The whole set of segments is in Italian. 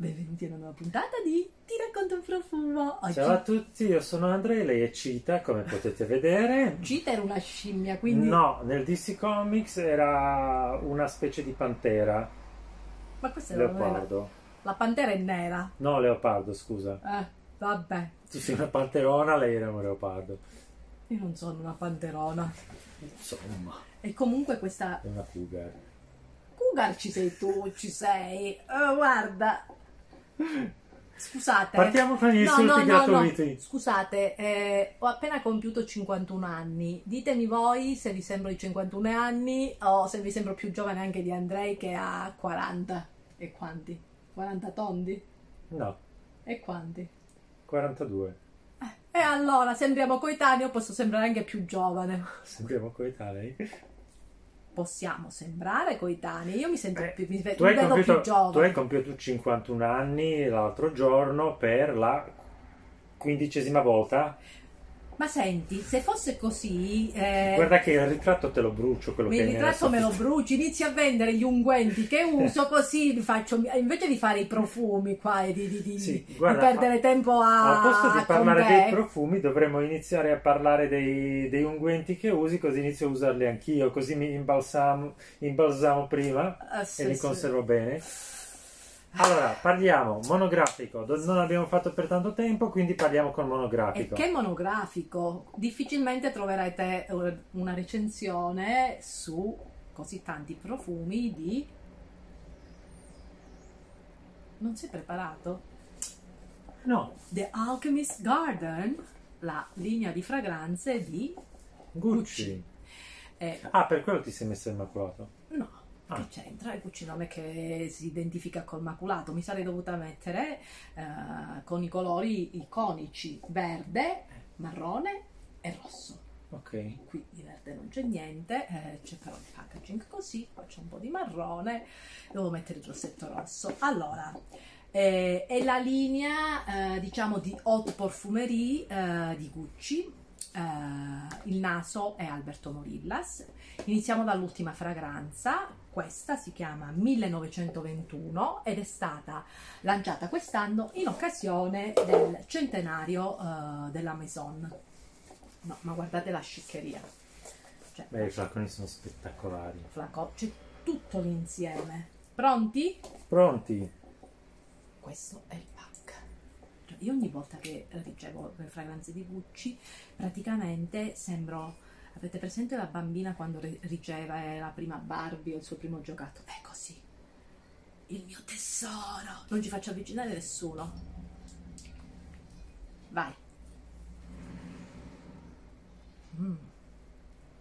Benvenuti a una nuova puntata di Ti racconto un profumo. Oggi Ciao a tutti, io sono Andrea, lei è Cita, come potete vedere. Gita era una scimmia, quindi... No, nel DC Comics era una specie di pantera, Ma questa era leopardo. La pantera è nera. No, leopardo, scusa. Eh, vabbè. Tu sei una panterona, lei era un leopardo. Io non sono una panterona. Insomma, E comunque questa... è una cougar. Cougar ci sei tu, ci sei. Oh, guarda. Scusate. Partiamo con gli No, no, gratuiti. no. Scusate, eh, ho appena compiuto 51 anni. Ditemi voi se vi sembro di 51 anni o se vi sembro più giovane anche di Andrei che ha 40. E quanti? 40 tondi? No, E quanti? 42. E allora, sembriamo coetanei o posso sembrare anche più giovane? Sembriamo coetanei. Possiamo sembrare coetanei. Io mi sento Eh, più, mi, mi vedo più compiuto, tu giovane. hai compiuto 51 anni l'altro giorno per la quindicesima volta. Ma senti, se fosse così... eh, Guarda che il ritratto te lo brucio, quello che hai ritratto me lo bruci, inizi a vendere gli unguenti che uso così faccio, invece di fare i profumi qua e di, di- di- Sì, di guarda, perdere tempo a... Al posto di parlare te. dei profumi dovremmo iniziare a parlare dei, dei unguenti che usi così inizio a usarli anch'io, così mi imbalsamo, imbalsamo prima Eh, sì, e li sì. conservo bene. Allora, parliamo monografico, non abbiamo fatto per tanto tempo, quindi parliamo con E monografico. che monografico! Difficilmente troverete eh, una recensione su così tanti profumi di... Non sei preparato? No, The Alchemist Garden, la linea di fragranze di... Gucci. eh, Ah, per quello ti sei messo immacolato. No, Ah. Che c'entra? Il è che si identifica col maculato. Mi sarei dovuta mettere eh, con i colori iconici verde, marrone e rosso. Ok. Qui di verde non c'è niente, eh, c'è però il packaging così, qua c'è un po' di marrone, devo mettere il rossetto rosso. Allora, eh, è la linea eh, diciamo di haute parfumerie eh, di Gucci. Eh, il naso è Alberto Morillas. Iniziamo dall'ultima fragranza. Questa si chiama 1921 ed è stata lanciata quest'anno in occasione del centenario eh, della Maison. No, ma guardate la sciccheria. Cioè, Beh, i flaconi sono spettacolari. flaco- c'è tutto l'insieme. Pronti? Pronti? Questo è il pack. Cioè, io ogni volta che ricevo le fragranze di Gucci, praticamente sembro. Avete presente la bambina quando ri- riceve la prima Barbie o il suo primo giocattolo? È così. Il mio tesoro. Non ci faccio avvicinare nessuno. Vai. Mm.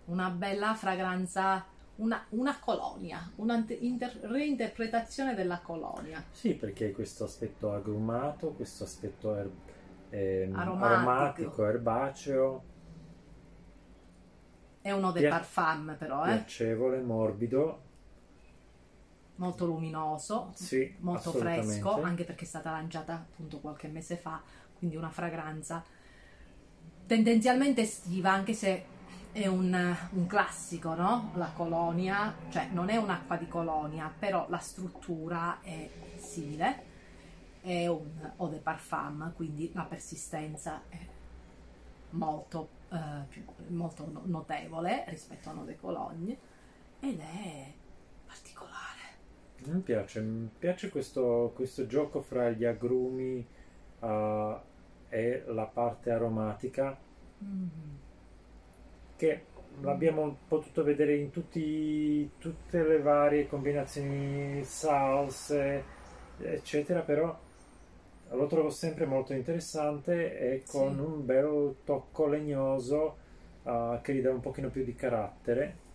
Una bella fragranza, una, una colonia, una inter- reinterpretazione della colonia. Sì, perché questo aspetto agrumato, questo aspetto er- ehm, Aromatico. aromatico, erbaceo, È uno dei Pia- parfum però, eh? piacevole, morbido. molto luminoso, Sì, molto fresco, anche perché è stata lanciata appunto qualche mese fa, quindi una fragranza tendenzialmente estiva, anche se è un, un classico, no? La colonia, cioè non è un'acqua di colonia, però la struttura è simile, è un eau de parfum, quindi la persistenza è molto, eh, più- molto no- notevole rispetto a un eau de cologne ed è particolare. Mi piace, mi piace questo, questo gioco fra gli agrumi eh, e la parte aromatica Mm. che l'abbiamo potuto vedere in tutti, tutte le varie combinazioni salse, eccetera, però lo trovo sempre molto interessante e con Sì. un bel tocco legnoso eh, che gli dà un pochino più di carattere.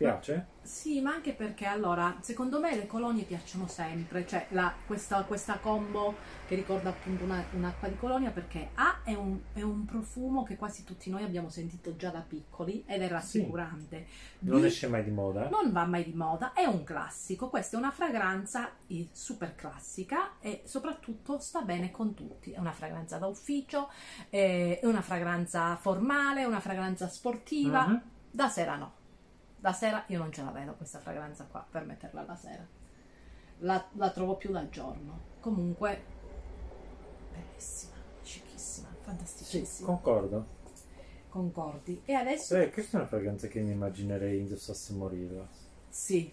Piace? Sì, ma anche perché allora, secondo me le colonie piacciono sempre, cioè la- questa, questa combo che ricorda appunto una- un'acqua di colonia perché A è un, è un profumo che quasi tutti noi abbiamo sentito già da piccoli ed è rassicurante. Non B, esce mai di moda? non va mai di moda, è un classico, questa è una fragranza eh, super classica e soprattutto sta bene con tutti, è una fragranza da ufficio, eh, è una fragranza formale, è una fragranza sportiva, Mhm. da sera no. Da sera io non ce la vedo questa fragranza qua per metterla alla sera. la, la trovo più da giorno. Comunque, bellissima, chicissima, Sì, fantasticissima. concordo. Concordi. E adesso Eh, questa è una fragranza che mi immaginerei indossasse morire. sì,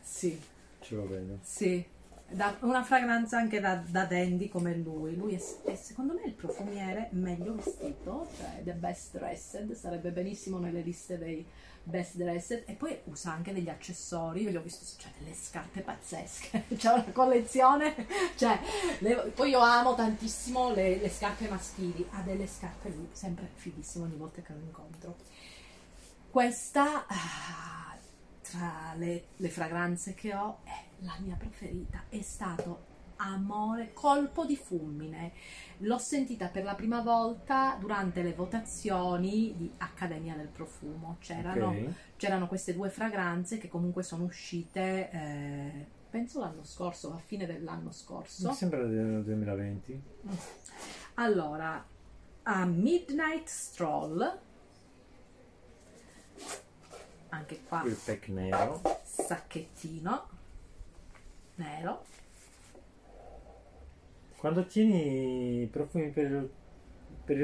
sì, Ci va bene. sì. Da- una fragranza anche da, da dandy come lui. Lui è, è secondo me il profumiere meglio vestito, cioè the best dressed, sarebbe benissimo nelle liste dei best dressed e poi usa anche degli accessori, io gli ho visto cioè, delle scarpe pazzesche, c'è una collezione, cioè, le- poi io amo tantissimo le, le scarpe maschili, ha delle scarpe lui sempre fighissimo ogni volta che lo incontro. Questa ah, tra le, le fragranze che ho è la mia preferita, è stato amore, colpo di fulmine. L'ho sentita per la prima volta durante le votazioni di Accademia del Profumo. C'erano, Ok. c'erano queste due fragranze che comunque sono uscite, eh, penso l'anno scorso, a fine dell'anno scorso. Mi sembra del 2020. Allora, a Midnight Stroll, anche qua Il pack nero. sacchettino nero. Quando tieni i profumi per